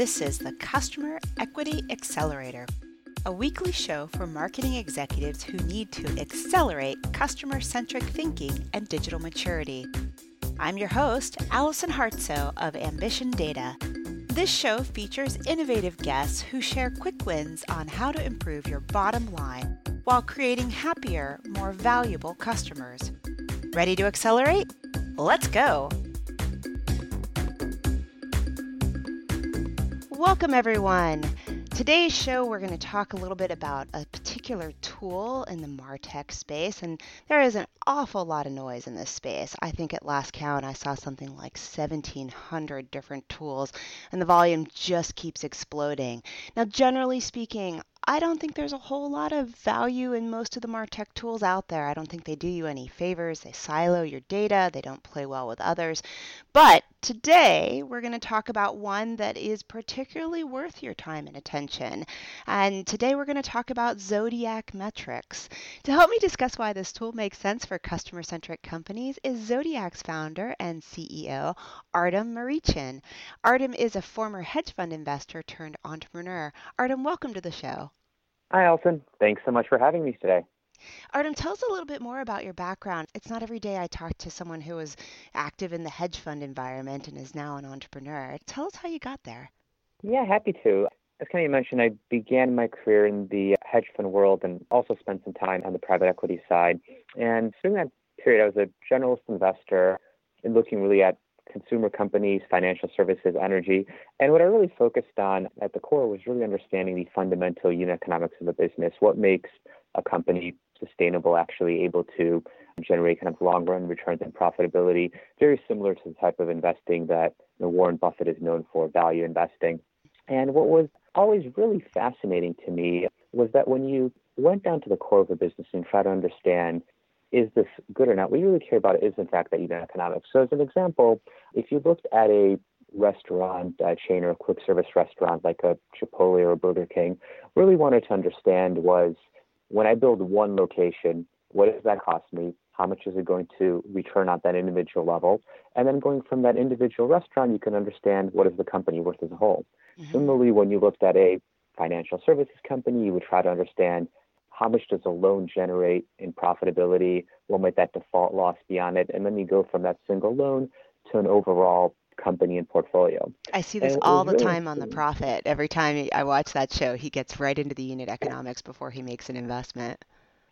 This is the Customer Equity Accelerator, a weekly show for marketing executives who need to accelerate customer centric thinking and digital maturity. I'm your host, Allison Hartsoe of Ambition Data. This show features innovative guests who share quick wins on how to improve your bottom line while creating happier, more valuable customers. Ready to accelerate? Let's go! Welcome, everyone. Today's show, we're going to talk a little bit about a particular tool in the MarTech space, and there is an awful lot of noise in this space. I think at last count, I saw something like 1,700 different tools, and the volume just keeps exploding. Now, generally speaking, I don't think there's a whole lot of value in most of the MarTech tools out there. I don't think they do you any favors. They silo your data, they don't play well with others. But today we're going to talk about one that is particularly worth your time and attention. And today we're going to talk about Zodiac Metrics. To help me discuss why this tool makes sense for customer centric companies is Zodiac's founder and CEO, Artem Mariychin. Artem is a former hedge fund investor turned entrepreneur. Artem, welcome to the show. Hi, Allison. Thanks so much for having me today. Artem, tell us a little bit more about your background. It's not every day I talk to someone who was active in the hedge fund environment and is now an entrepreneur. Tell us how you got there. Yeah, happy to. As of mentioned, I began my career in the hedge fund world and also spent some time on the private equity side. And during that period, I was a generalist investor and looking really at consumer companies, financial services, energy. And what I really focused on at the core was really understanding the fundamental unit economics of the business. What makes a company sustainable, actually able to generate kind of long run returns and profitability, very similar to the type of investing that Warren Buffett is known for, value investing. And what was always really fascinating to me was that when you went down to the core of a business and try to understand is this good or not? What you really care about is, in fact, that unit economics. So, as an example, if you looked at a restaurant uh, chain or a quick service restaurant like a Chipotle or a Burger King, really wanted to understand was when I build one location, what does that cost me? How much is it going to return at that individual level? And then going from that individual restaurant, you can understand what is the company worth as a whole. Mm-hmm. Similarly, when you looked at a financial services company, you would try to understand how much does a loan generate in profitability? What might that default loss be on it? And then you go from that single loan to an overall company and portfolio. I see this all the really time on the profit. Every time I watch that show, he gets right into the unit economics before he makes an investment.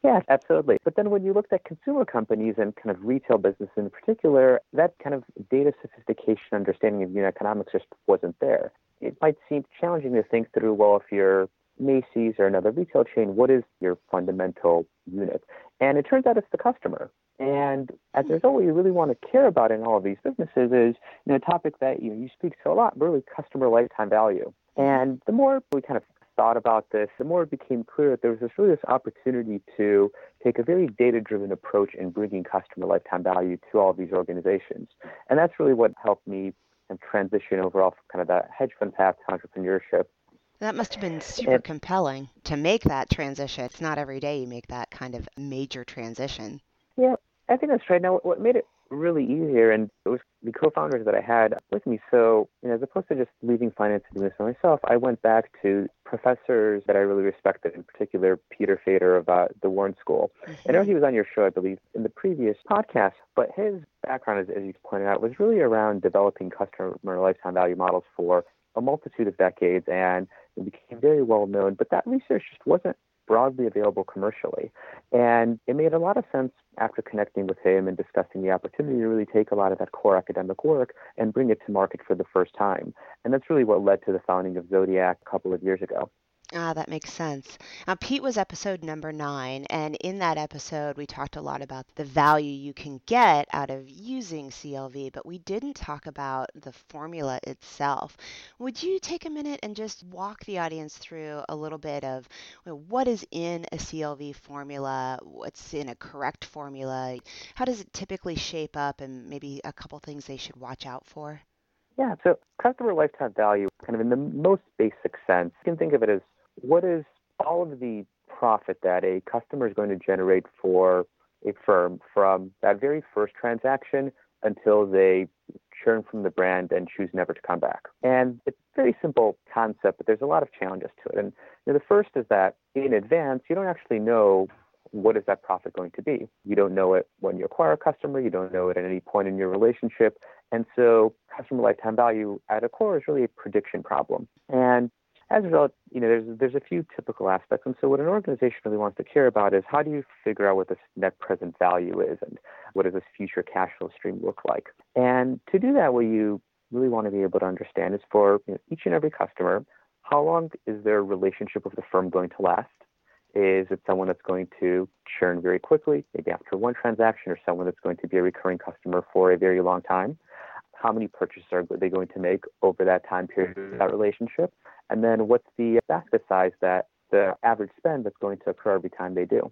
Yes, absolutely. But then when you looked at consumer companies and kind of retail business in particular, that kind of data sophistication understanding of unit economics just wasn't there. It might seem challenging to think through, well, if you're Macy's or another retail chain, what is your fundamental unit? And it turns out it's the customer. And as a result, what you really want to care about in all of these businesses is you know, a topic that you, know, you speak to a lot, really customer lifetime value. And the more we kind of thought about this, the more it became clear that there was this really this opportunity to take a very data-driven approach in bringing customer lifetime value to all of these organizations. And that's really what helped me transition overall from kind of that hedge fund path to entrepreneurship that must have been super it, compelling to make that transition. It's not every day you make that kind of major transition. Yeah, I think that's right. Now, what made it really easier, and it was the co-founders that I had with me. So, you know, as opposed to just leaving finance and doing this for myself, I went back to professors that I really respected, in particular Peter Fader of uh, the Wharton School. Mm-hmm. I know he was on your show, I believe, in the previous podcast, but his background, as, as you pointed out, was really around developing customer lifetime value models for a multitude of decades and it became very well known, but that research just wasn't broadly available commercially. And it made a lot of sense after connecting with him and discussing the opportunity to really take a lot of that core academic work and bring it to market for the first time. And that's really what led to the founding of Zodiac a couple of years ago. Ah, that makes sense. Now, Pete was episode number nine, and in that episode, we talked a lot about the value you can get out of using CLV, but we didn't talk about the formula itself. Would you take a minute and just walk the audience through a little bit of what is in a CLV formula, what's in a correct formula, how does it typically shape up, and maybe a couple things they should watch out for? Yeah, so customer lifetime value, kind of in the most basic sense, you can think of it as what is all of the profit that a customer is going to generate for a firm from that very first transaction until they churn from the brand and choose never to come back. And it's a very simple concept, but there's a lot of challenges to it. And you know, the first is that in advance, you don't actually know what is that profit going to be. You don't know it when you acquire a customer, you don't know it at any point in your relationship. And so customer lifetime value at a core is really a prediction problem. And as a result, you know, there's there's a few typical aspects. And so what an organization really wants to care about is how do you figure out what this net present value is and what does this future cash flow stream look like? And to do that, what you really want to be able to understand is for you know, each and every customer, how long is their relationship with the firm going to last? Is it someone that's going to churn very quickly, maybe after one transaction, or someone that's going to be a recurring customer for a very long time? How many purchases are they going to make over that time period of that relationship? And then what's the basket size that the average spend that's going to occur every time they do?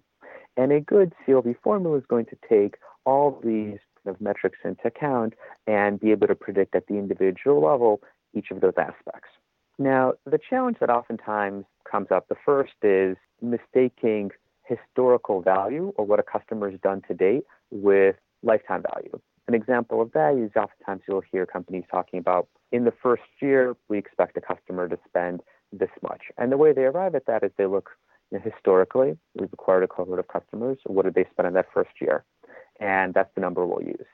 And a good CLV formula is going to take all these of metrics into account and be able to predict at the individual level each of those aspects. Now, the challenge that oftentimes comes up, the first is mistaking historical value or what a customer has done to date with lifetime value. An example of that is oftentimes you'll hear companies talking about in the first year, we expect a customer to spend this much. And the way they arrive at that is they look you know, historically, we've acquired a cohort of customers. What did they spend in that first year? And that's the number we'll use.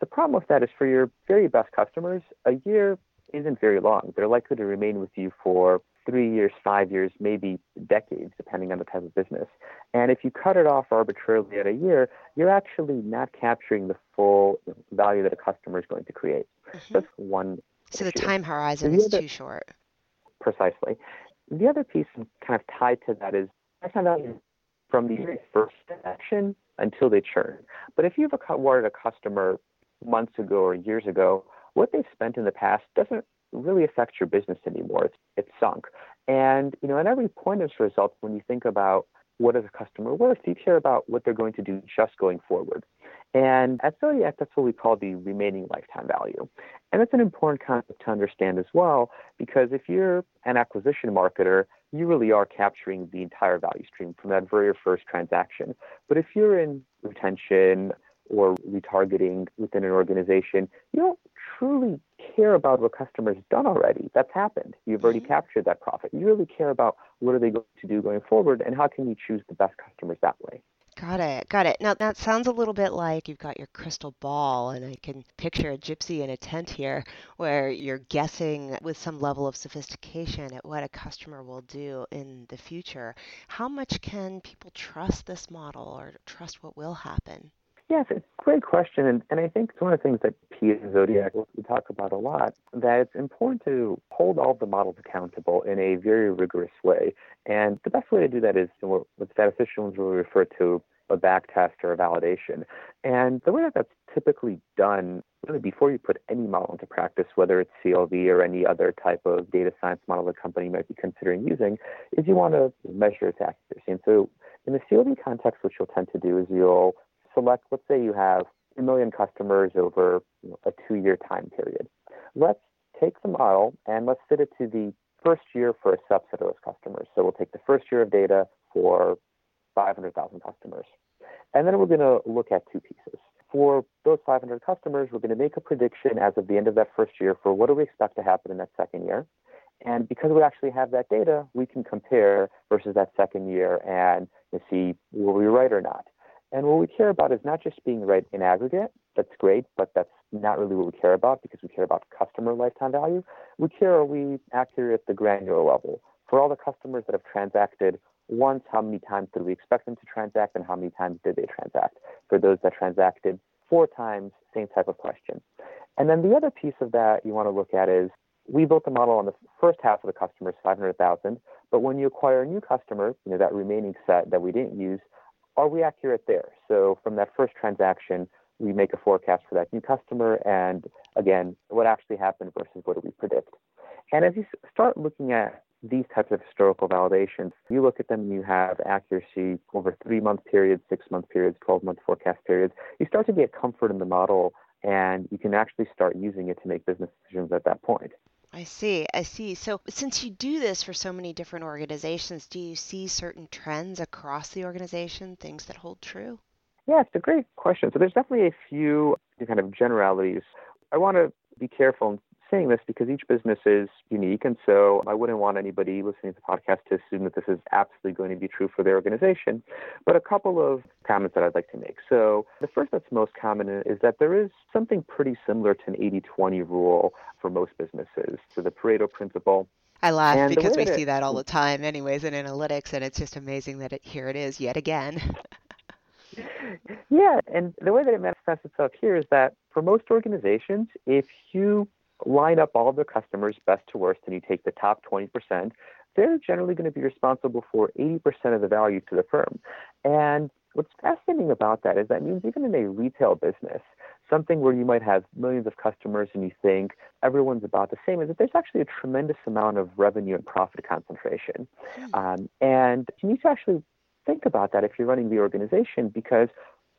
The problem with that is for your very best customers, a year isn't very long. They're likely to remain with you for three years, five years, maybe decades, depending on the type of business. And if you cut it off arbitrarily at a year, you're actually not capturing the full value that a customer is going to create. Mm-hmm. That's one so the time horizon is too short. Precisely. The other piece kind of tied to that is lifetime value from the very first action until they churn. But if you've acquired a customer months ago or years ago, what they've spent in the past doesn't really affect your business anymore. It's, it's sunk. And, you know, at every point a result, when you think about what is a customer worth, you care about what they're going to do just going forward. And at Zodiac, that's what we call the remaining lifetime value. And that's an important concept to understand as well, because if you're an acquisition marketer, you really are capturing the entire value stream from that very first transaction. But if you're in retention or retargeting within an organization, you don't truly care about what customers done already. That's happened. You've already mm-hmm. captured that profit. You really care about what are they going to do going forward and how can you choose the best customers that way. Got it. Got it. Now that sounds a little bit like you've got your crystal ball, and I can picture a gypsy in a tent here where you're guessing with some level of sophistication at what a customer will do in the future. How much can people trust this model or trust what will happen? Yes, it's a great question. And, and I think it's one of the things that Pete and Zodiac we talk about a lot, that it's important to hold all the models accountable in a very rigorous way. And the best way to do that is what, statisticians will refer to a back test or a validation. And the way that that's typically done, really before you put any model into practice, whether it's CLV or any other type of data science model the company might be considering using, is you want to measure its accuracy. And so in the CLV context, what you'll tend to do is you'll select, let's say you have a million customers over you know, a two year time period. Let's take the model and let's fit it to the first year for a subset of those customers. So we'll take the first year of data for 500,000 customers. And then we're going to look at two pieces. For those 500 customers, we're going to make a prediction as of the end of that first year for what do we expect to happen in that second year. And because we actually have that data, we can compare versus that second year and see were we right or not. And what we care about is not just being right in aggregate, that's great, but that's not really what we care about because we care about customer lifetime value. We care are we accurate at the granular level? For all the customers that have transacted once, how many times did we expect them to transact and how many times did they transact? For those that transacted four times, same type of question. And then the other piece of that you want to look at is we built the model on the first half of the customers, 500,000. But when you acquire a new customer, you know, that remaining set that we didn't use, are we accurate there? So from that first transaction, we make a forecast for that new customer and again, what actually happened versus what do we predict. And as you start looking at these types of historical validations, you look at them and you have accuracy over three month periods, six month periods, 12 month forecast periods. You start to get comfort in the model and you can actually start using it to make business decisions at that point. I see. I see. So, since you do this for so many different organizations, do you see certain trends across the organization, things that hold true? Yeah, it's a great question. So, there's definitely a few kind of generalities. I want to be careful saying this because each business is unique. And so I wouldn't want anybody listening to the podcast to assume that this is absolutely going to be true for their organization. But a couple of comments that I'd like to make. So the first that's most common is that there is something pretty similar to an 80 20 rule for most businesses. So the Pareto principle. I laugh and because we see that all the time, anyways, in analytics, and it's just amazing that it, here it is yet again. yeah, and the way that it manifests itself here is that for most organizations, if you line up all of their customers best to worst and you take the top 20%, they're generally going to be responsible for 80% of the value to the firm. And what's fascinating about that is that means even in a retail business, something where you might have millions of customers and you think everyone's about the same, is that there's actually a tremendous amount of revenue and profit concentration. Hmm. Um, and you need to actually think about that if you're running the organization because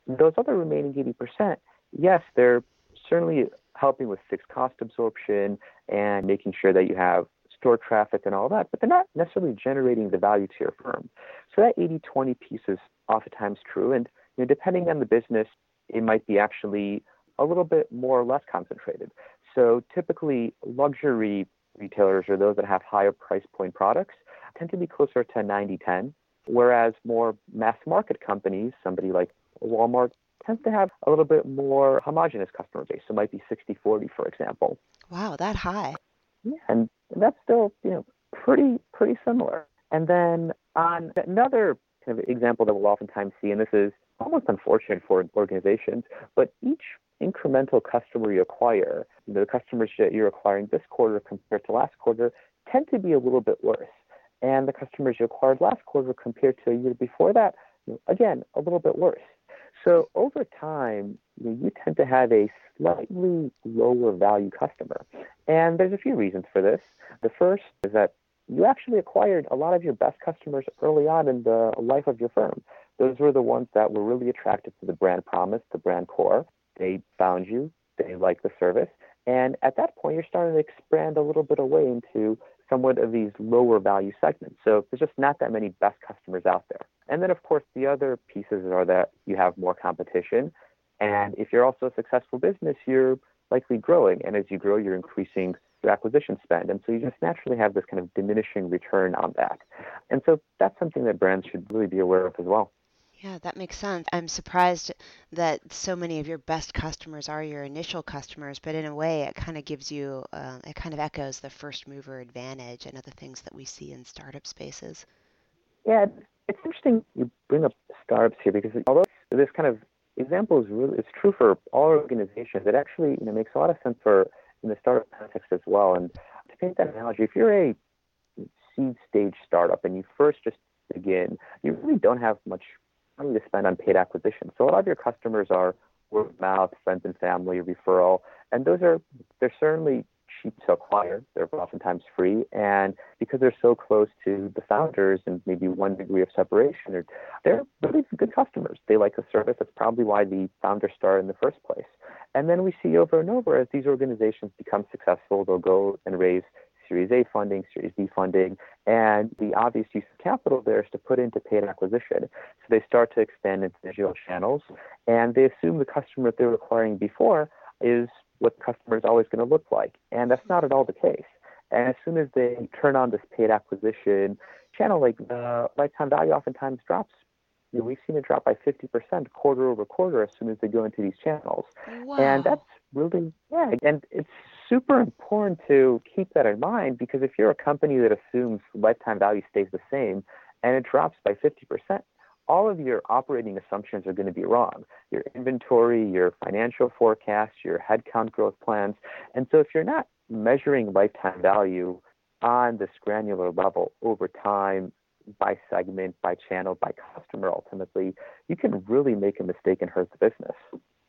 those other remaining 80%, yes, they're certainly helping with fixed cost absorption and making sure that you have store traffic and all that, but they're not necessarily generating the value to your firm. So that 80-20 piece is oftentimes true. And you know, depending on the business, it might be actually a little bit more or less concentrated. So typically luxury retailers or those that have higher price point products tend to be closer to 90-10, whereas more mass market companies, somebody like Walmart, tends to have a little bit more homogenous customer base. So it might be 60 40, for example. Wow, that high. Yeah, and that's still, you know, pretty pretty similar. And then on another kind of example that we'll oftentimes see, and this is almost unfortunate for organizations, but each incremental customer you acquire, the customers that you're acquiring this quarter compared to last quarter, tend to be a little bit worse. And the customers you acquired last quarter compared to a year before that, again, a little bit worse. So over time, you, know, you tend to have a slightly lower value customer. And there's a few reasons for this. The first is that you actually acquired a lot of your best customers early on in the life of your firm. Those were the ones that were really attracted to the brand promise, the brand core. They found you, they liked the service. And at that point, you're starting to expand a little bit away into somewhat of these lower value segments. So there's just not that many best customers out there. And then, of course, the other pieces are that you have more competition. And if you're also a successful business, you're likely growing. And as you grow, you're increasing your acquisition spend. And so you just naturally have this kind of diminishing return on that. And so that's something that brands should really be aware of as well. Yeah, that makes sense. I'm surprised that so many of your best customers are your initial customers, but in a way, it kind of gives you, uh, it kind of echoes the first mover advantage and other things that we see in startup spaces. Yeah, it's interesting you bring up startups here because although this kind of example is really it's true for all organizations, it actually you know makes a lot of sense for in the startup context as well. And to paint that analogy, if you're a seed stage startup and you first just begin, you really don't have much money to spend on paid acquisition. So a lot of your customers are word of mouth, friends and family, referral, and those are they're certainly cheap to acquire. They're oftentimes free, and because they're so close to the founders and maybe one degree of separation, they're really good customers. They like the service. That's probably why the founders started in the first place. And then we see over and over as these organizations become successful, they'll go and raise Series A funding, Series B funding, and the obvious use of capital there is to put into paid acquisition. So they start to expand into digital channels, and they assume the customer that they were acquiring before is what the customer is always going to look like. And that's not at all the case. And as soon as they turn on this paid acquisition channel, like the lifetime value oftentimes drops. You know, we've seen it drop by 50% quarter over quarter as soon as they go into these channels. Wow. And that's really, yeah, and it's super important to keep that in mind because if you're a company that assumes lifetime value stays the same and it drops by 50%, all of your operating assumptions are going to be wrong. Your inventory, your financial forecast, your headcount growth plans. And so if you're not measuring lifetime value on this granular level over time by segment, by channel, by customer ultimately, you can really make a mistake and hurt the business.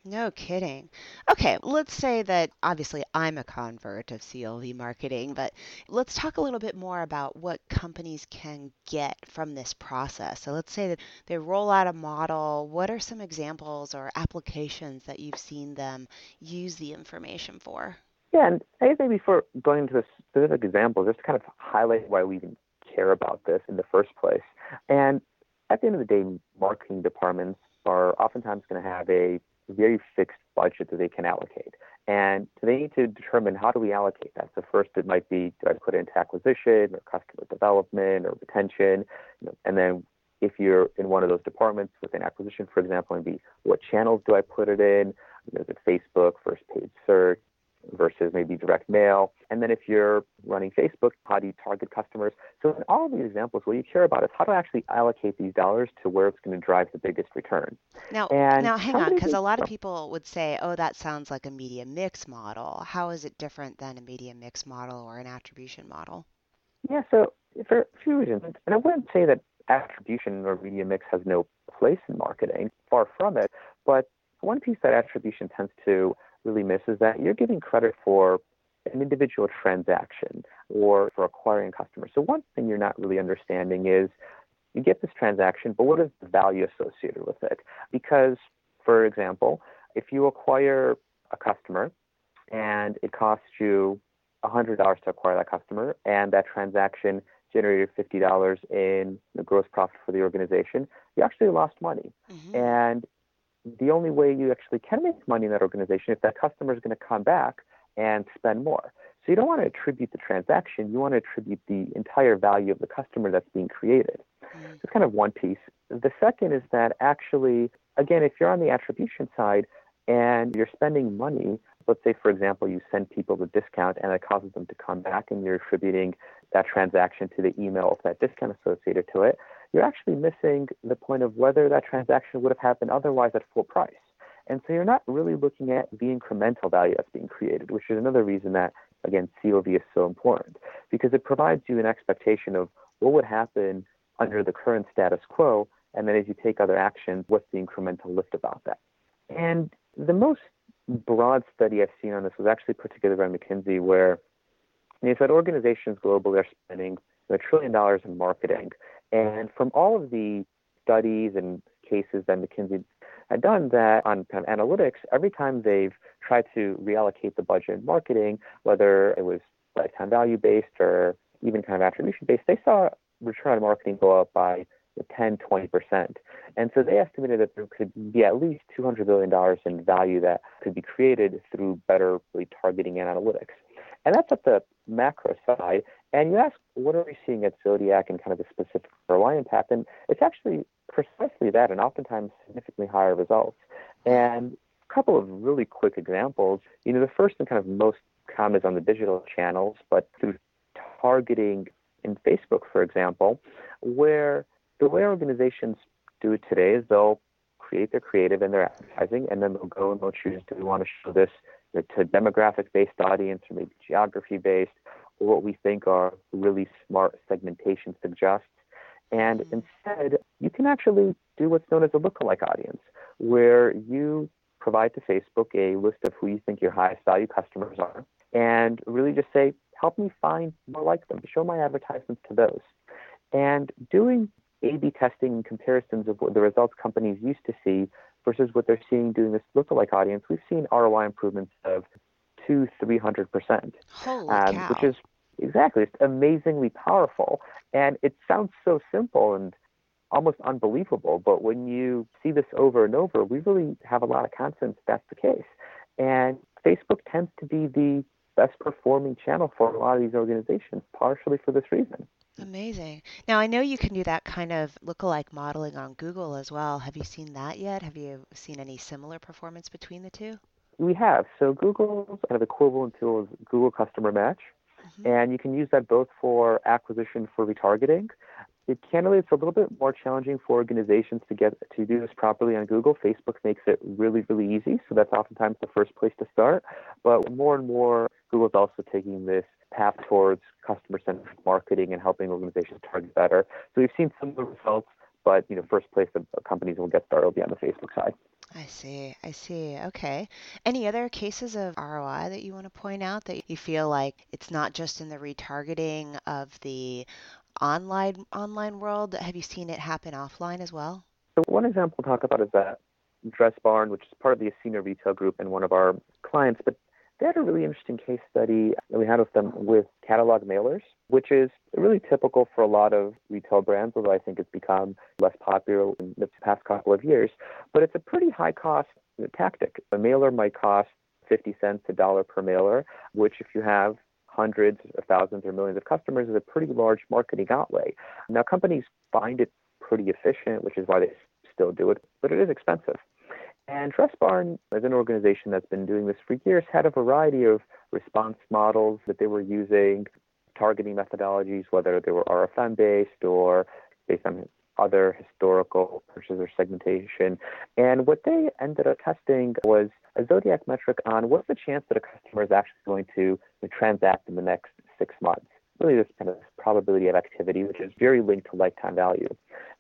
No kidding. Okay, let's say that obviously I'm a convert of CLV marketing, but let's talk a little bit more about what companies can get from this process. So let's say that they roll out a model. What are some examples or applications that you've seen them use the information for? Yeah, and I guess maybe for going into a specific example, just to kind of highlight why we even care about this in the first place. And at the end of the day, marketing departments are oftentimes going to have a very fixed budget that they can allocate. And they need to determine how do we allocate that. So first it might be do I put it into acquisition or customer development or retention? You know, and then if you're in one of those departments within acquisition, for example, maybe what channels do I put it in? Is it Facebook, first page search, versus maybe direct mail. And then if you're running Facebook, how do you target customers? So in all of these examples, what you care about is how to actually allocate these dollars to where it's going to drive the biggest return. Now, and now hang on, because a lot of people would say, oh, that sounds like a media mix model. How is it different than a media mix model or an attribution model? Yeah, so for a few reasons. And I wouldn't say that attribution or media mix has no place in marketing, far from it. But one piece that attribution tends to really misses that you're giving credit for an individual transaction or for acquiring customers. So one thing you're not really understanding is you get this transaction, but what is the value associated with it? Because, for example, if you acquire a customer and it costs you $100 to acquire that customer, and that transaction generated $50 in gross profit for the organization, you actually lost money. Mm-hmm. And the only way you actually can make money in that organization if that customer is going to come back and spend more. So you don't want to attribute the transaction, you want to attribute the entire value of the customer that's being created. Mm-hmm. It's kind of one piece. The second is that actually, again, if you're on the attribution side and you're spending money, let's say, for example, you send people the discount and it causes them to come back and you're attributing that transaction to the email with that discount associated to it, you're actually missing the point of whether that transaction would have happened otherwise at full price. And so you're not really looking at the incremental value that's being created, which is another reason that, again, CLV is so important, because it provides you an expectation of what would happen under the current status quo, and then as you take other actions, what's the incremental lift about that? And the most broad study I've seen on this was actually put together by McKinsey, where they said organizations globally are spending a trillion dollars in marketing, and from all of the studies and cases that McKinsey had done that on kind of analytics, every time they've tried to reallocate the budget in marketing, whether it was lifetime value based or even kind of attribution based, they saw return on marketing go up by 10, 20%. And so they estimated that there could be at least $200 billion in value that could be created through better really, targeting and analytics. And that's at the macro side. And you ask, what are we seeing at Zodiac and kind of the specific ROI impact? And it's actually precisely that, and oftentimes significantly higher results. And a couple of really quick examples. You know, the first and kind of most common is on the digital channels, but through targeting in Facebook, for example, where the way organizations do it today is they'll create their creative and their advertising, and then they'll go and they'll choose do we want to show this to demographic based audience or maybe geography based what we think are really smart segmentation suggests. And mm-hmm. instead, you can actually do what's known as a lookalike audience, where you provide to Facebook a list of who you think your highest value customers are, and really just say, help me find more like them, show my advertisements to those. And doing A B testing and comparisons of what the results companies used to see versus what they're seeing doing this lookalike audience, we've seen ROI improvements of two, three hundred percent, um, which is exactly it's amazingly powerful. And it sounds so simple and almost unbelievable, but when you see this over and over, we really have a lot of confidence that's the case. And Facebook tends to be the best performing channel for a lot of these organizations, partially for this reason. Amazing. Now, I know you can do that kind of lookalike modeling on Google as well. Have you seen that yet? Have you seen any similar performance between the two? We have. So Google's kind of equivalent tool is Google Customer Match. Mm-hmm. And you can use that both for acquisition for retargeting. It candidly, it's a little bit more challenging for organizations to get to do this properly on Google. Facebook makes it really, really easy, so that's oftentimes the first place to start. But more and more, Google's also taking this path towards customer-centric marketing and helping organizations target better. So we've seen similar results, but you know, first place the companies will get started will be on the Facebook side. I see. I see. Okay. Any other cases of ROI that you want to point out that you feel like it's not just in the retargeting of the online online world? Have you seen it happen offline as well? So one example we'll talk about is that Dress Barn, which is part of the Ascena Retail Group and one of our clients, but they had a really interesting case study that we had with them with catalog mailers, which is really typical for a lot of retail brands, although I think it's become less popular in the past couple of years. But it's a pretty high cost tactic. A mailer might cost 50 cents, a dollar per mailer, which if you have hundreds of thousands or millions of customers is a pretty large marketing outlay. Now, companies find it pretty efficient, which is why they still do it, but it is expensive. And Dressbarn, as an organization that's been doing this for years, had a variety of response models that they were using, targeting methodologies, whether they were RFM based or based on other historical purchaser segmentation. And what they ended up testing was a Zodiac metric on what's the chance that a customer is actually going to transact in the next six months. Really, this kind of probability of activity, which is very linked to lifetime value.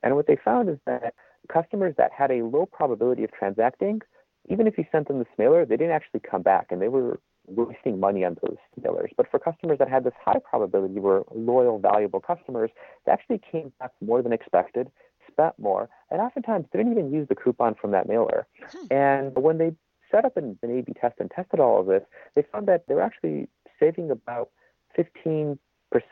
And what they found is that customers that had a low probability of transacting, even if you sent them the mailer, they didn't actually come back and they were wasting money on those mailers. But for customers that had this high probability, were loyal, valuable customers, they actually came back more than expected, spent more, and oftentimes didn't even use the coupon from that mailer. Hmm. And when they set up an, an A-B test and tested all of this, they found that they were actually saving about 15%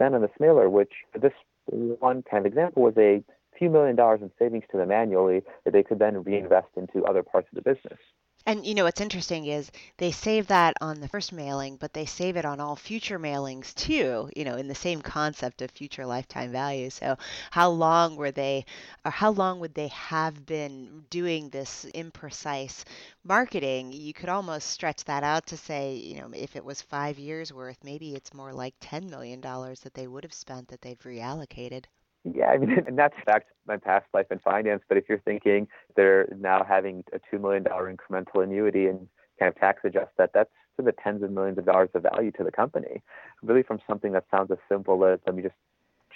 on the mailer, which this one kind of example was a few million dollars in savings to them annually that they could then reinvest into other parts of the business. And you know what's interesting is they save that on the first mailing, but they save it on all future mailings too, you know, in the same concept of future lifetime value. So how long were they or how long would they have been doing this imprecise marketing? You could almost stretch that out to say, you know, if it was 5 years worth, maybe it's more like 10 million dollars that they would have spent that they've reallocated. Yeah, I mean, and that's fact my past life in finance. But if you're thinking they're now having a two million dollar incremental annuity and kind of tax adjust that, that's to the tens of millions of dollars of value to the company. Really, from something that sounds as simple as let me just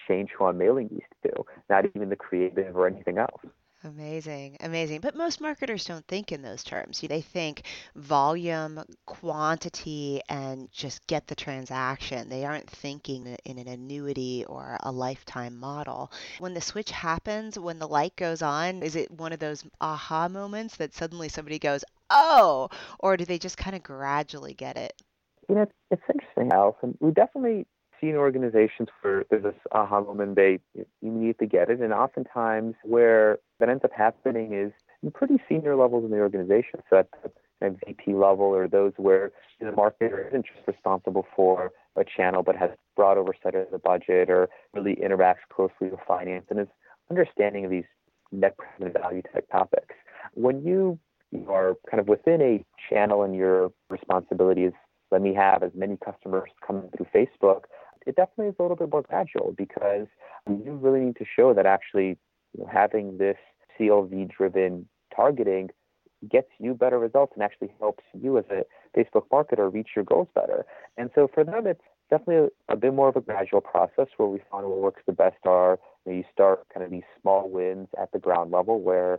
change who I'm mailing these to, not even the creative or anything else. Amazing, amazing. But most marketers don't think in those terms. They think volume, quantity, and just get the transaction. They aren't thinking in an annuity or a lifetime model. When the switch happens, when the light goes on, is it one of those aha moments that suddenly somebody goes, oh, or do they just kind of gradually get it? You know, it's interesting, Allison. We definitely seen organizations where there's this aha moment, they immediately get it, and oftentimes where that ends up happening is in pretty senior levels in the organization, so at the VP level or those where the marketer isn't just responsible for a channel but has broad oversight of the budget or really interacts closely with finance and is understanding of these net present value type topics. When you are kind of within a channel and your responsibility is let me have as many customers coming through Facebook it definitely is a little bit more gradual because you really need to show that actually you know, having this CLV driven targeting gets you better results and actually helps you as a Facebook marketer reach your goals better. And so for them, it's definitely a, a bit more of a gradual process where we find what works the best are you, know, you start kind of these small wins at the ground level where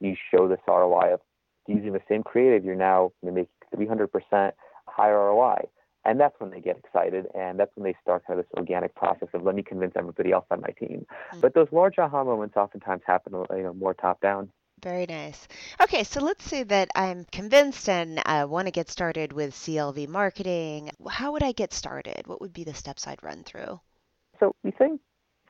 you show this ROI of using the same creative, you're now making 300% higher ROI. And that's when they get excited, and that's when they start kind of this organic process of let me convince everybody else on my team. Mm-hmm. But those large aha moments oftentimes happen, you know, more top down. Very nice. Okay, so let's say that I'm convinced and I want to get started with CLV marketing. How would I get started? What would be the steps I'd run through? So we think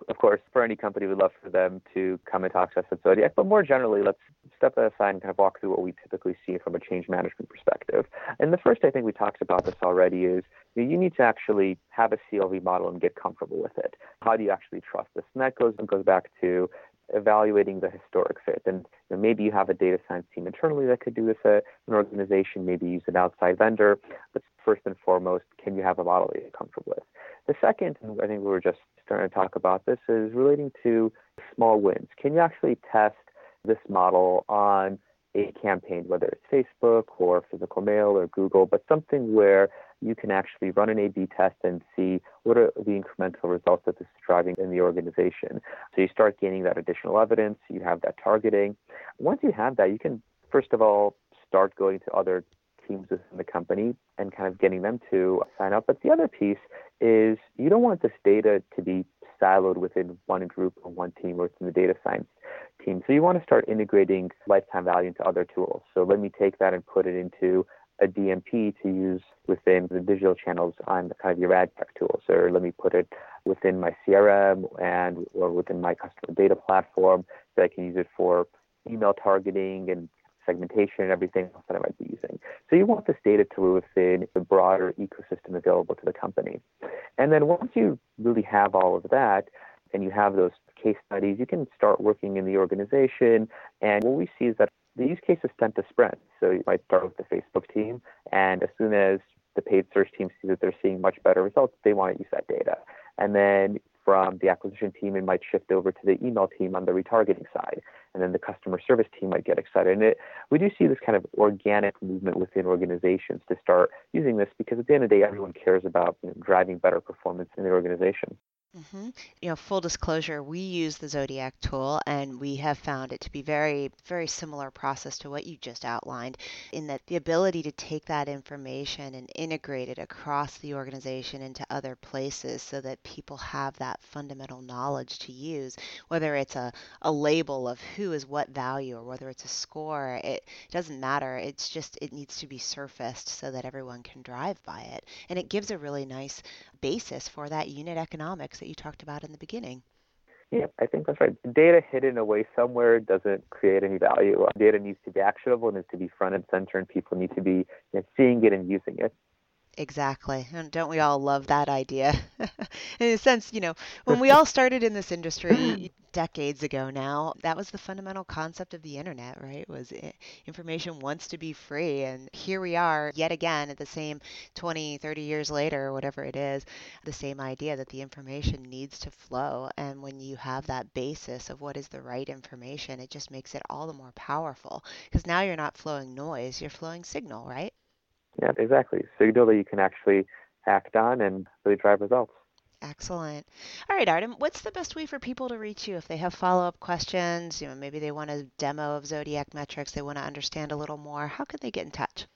of course, for any company, we'd love for them to come and talk to us at Zodiac. But more generally, let's step aside and kind of walk through what we typically see from a change management perspective. And the first, I think we talked about this already, is you, know, you need to actually have a CLV model and get comfortable with it. How do you actually trust this? And that goes goes back to evaluating the historic fit. And you know, maybe you have a data science team internally that could do this at an organization, maybe use an outside vendor. But first and foremost, can you have a model that you're comfortable with? The second, and I think we were just starting to talk about this, is relating to small wins. Can you actually test this model on a campaign, whether it's Facebook or physical mail or Google, but something where you can actually run an A B test and see what are the incremental results that this is driving in the organization. So you start gaining that additional evidence, you have that targeting. Once you have that, you can, first of all, start going to other teams within the company and kind of getting them to sign up. But the other piece is you don't want this data to be siloed within one group or one team or within the data science team. So you want to start integrating lifetime value into other tools. So let me take that and put it into a DMP to use within the digital channels on kind of your ad tech tools, or let me put it within my CRM and or within my customer data platform so I can use it for email targeting and segmentation and everything else that I might be using. So you want this data to live within the broader ecosystem available to the company. And then once you really have all of that and you have those case studies, you can start working in the organization. And what we see is that the use cases tend to spread. So you might start with the Facebook team, and as soon as the paid search team sees that they're seeing much better results, they want to use that data. And then from the acquisition team, it might shift over to the email team on the retargeting side. And then the customer service team might get excited. And it, we do see this kind of organic movement within organizations to start using this because at the end of the day, everyone cares about you know, driving better performance in the organization. Mm-hmm. You know, full disclosure, we use the Zodiac tool and we have found it to be very, very similar process to what you just outlined in that the ability to take that information and integrate it across the organization into other places so that people have that fundamental knowledge to use, whether it's a, a label of who is what value or whether it's a score, it doesn't matter. It's just, it needs to be surfaced so that everyone can drive by it. And it gives a really nice basis for that unit economics that you talked about in the beginning. Yeah, I think that's right. Data hidden away somewhere doesn't create any value. Data needs to be actionable, it needs to be front and center, and people need to be you know, seeing it and using it. Exactly. And don't we all love that idea? in a sense, you know, when we all started in this industry decades ago now, that was the fundamental concept of the internet, right? Was information wants to be free. And here we are yet again at the same 20, 30 years later, whatever it is, the same idea that the information needs to flow. And when you have that basis of what is the right information, it just makes it all the more powerful because now you're not flowing noise, you're flowing signal, right? Yeah, exactly. Signal that you can actually act on and really drive results. Excellent. All right, Artem, what's the best way for people to reach you if they have follow-up questions? You know, maybe they want a demo of Zodiac Metrics, they want to understand a little more. How can they get in touch?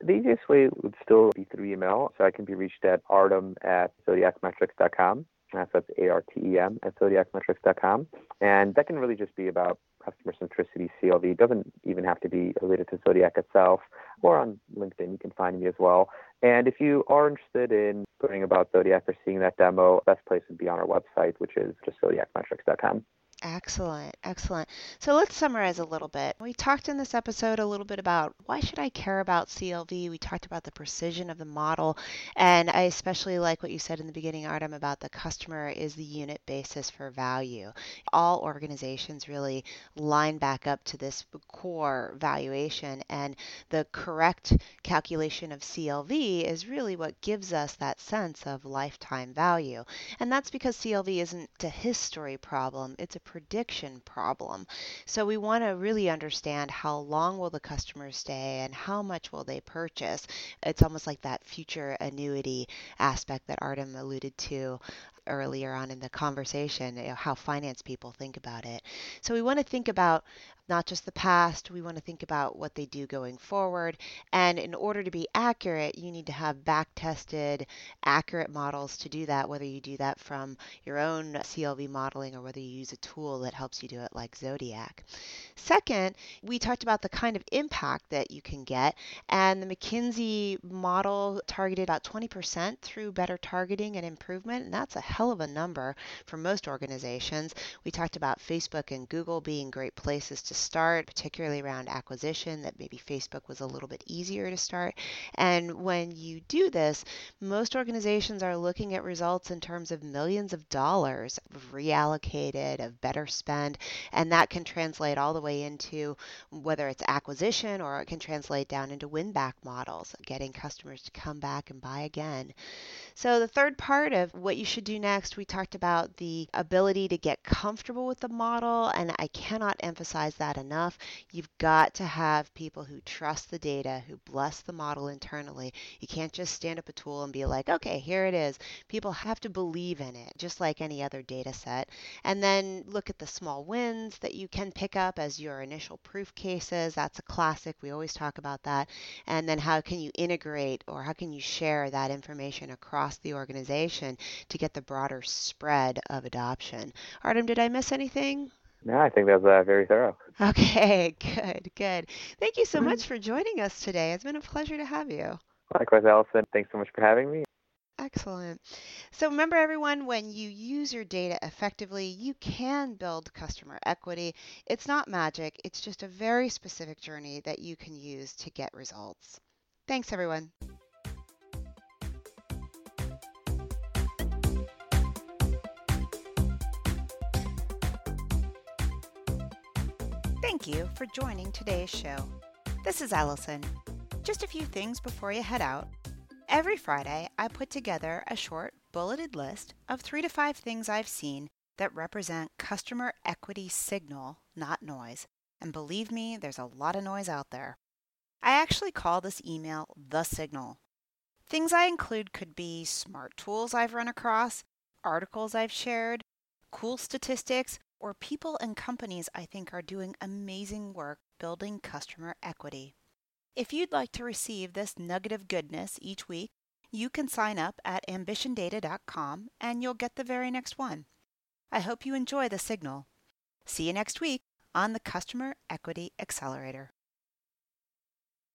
The easiest way would still be through email. So I can be reached at artem at zodiacmetrics.com. So that's A-R-T-E-M at zodiacmetrics.com. And that can really just be about customer centricity CLV. It doesn't even have to be related to Zodiac itself, or on LinkedIn, you can find me as well. And if you are interested in learning about Zodiac or seeing that demo, best place would be on our website, which is just zodiacmetrics.com. Excellent, excellent. So let's summarize a little bit. We talked in this episode a little bit about why should I care about CLV? We talked about the precision of the model, and I especially like what you said in the beginning, Artem, about the customer is the unit basis for value. All organizations really line back up to this core valuation, and the correct calculation of CLV is really what gives us that sense of lifetime value. And that's because CLV isn't a history problem, it's a prediction problem. So we want to really understand how long will the customer stay and how much will they purchase. It's almost like that future annuity aspect that Artem alluded to earlier on in the conversation, you know, how finance people think about it. So we want to think about not just the past. We want to think about what they do going forward. And in order to be accurate, you need to have back tested, accurate models to do that, whether you do that from your own CLV modeling or whether you use a tool that helps you do it like Zodiac. Second, we talked about the kind of impact that you can get. And the McKinsey model targeted about 20% through better targeting and improvement. And that's a hell of a number for most organizations. We talked about Facebook and Google being great places to start, particularly around acquisition, that maybe Facebook was a little bit easier to start. And when you do this, most organizations are looking at results in terms of millions of dollars reallocated, of better spend, and that can translate all the way into whether it's acquisition or it can translate down into win back models, getting customers to come back and buy again. So, the third part of what you should do next, we talked about the ability to get comfortable with the model, and I cannot emphasize that enough. You've got to have people who trust the data, who bless the model internally. You can't just stand up a tool and be like, okay, here it is. People have to believe in it, just like any other data set. And then look at the small wins that you can pick up as your initial proof cases. That's a classic. We always talk about that. And then how can you integrate or how can you share that information across across the organization to get the broader spread of adoption. Artem, did I miss anything? No, I think that was uh, very thorough. Okay, good, good. Thank you so much for joining us today. It's been a pleasure to have you. Likewise, Allison. Thanks so much for having me. Excellent. So remember, everyone, when you use your data effectively, you can build customer equity. It's not magic, it's just a very specific journey that you can use to get results. Thanks, everyone. You for joining today's show. This is Allison. Just a few things before you head out. Every Friday, I put together a short, bulleted list of three to five things I've seen that represent customer equity signal, not noise. And believe me, there's a lot of noise out there. I actually call this email the signal. Things I include could be smart tools I've run across, articles I've shared, cool statistics, or people and companies I think are doing amazing work building customer equity. If you'd like to receive this nugget of goodness each week, you can sign up at ambitiondata.com and you'll get the very next one. I hope you enjoy the signal. See you next week on the Customer Equity Accelerator.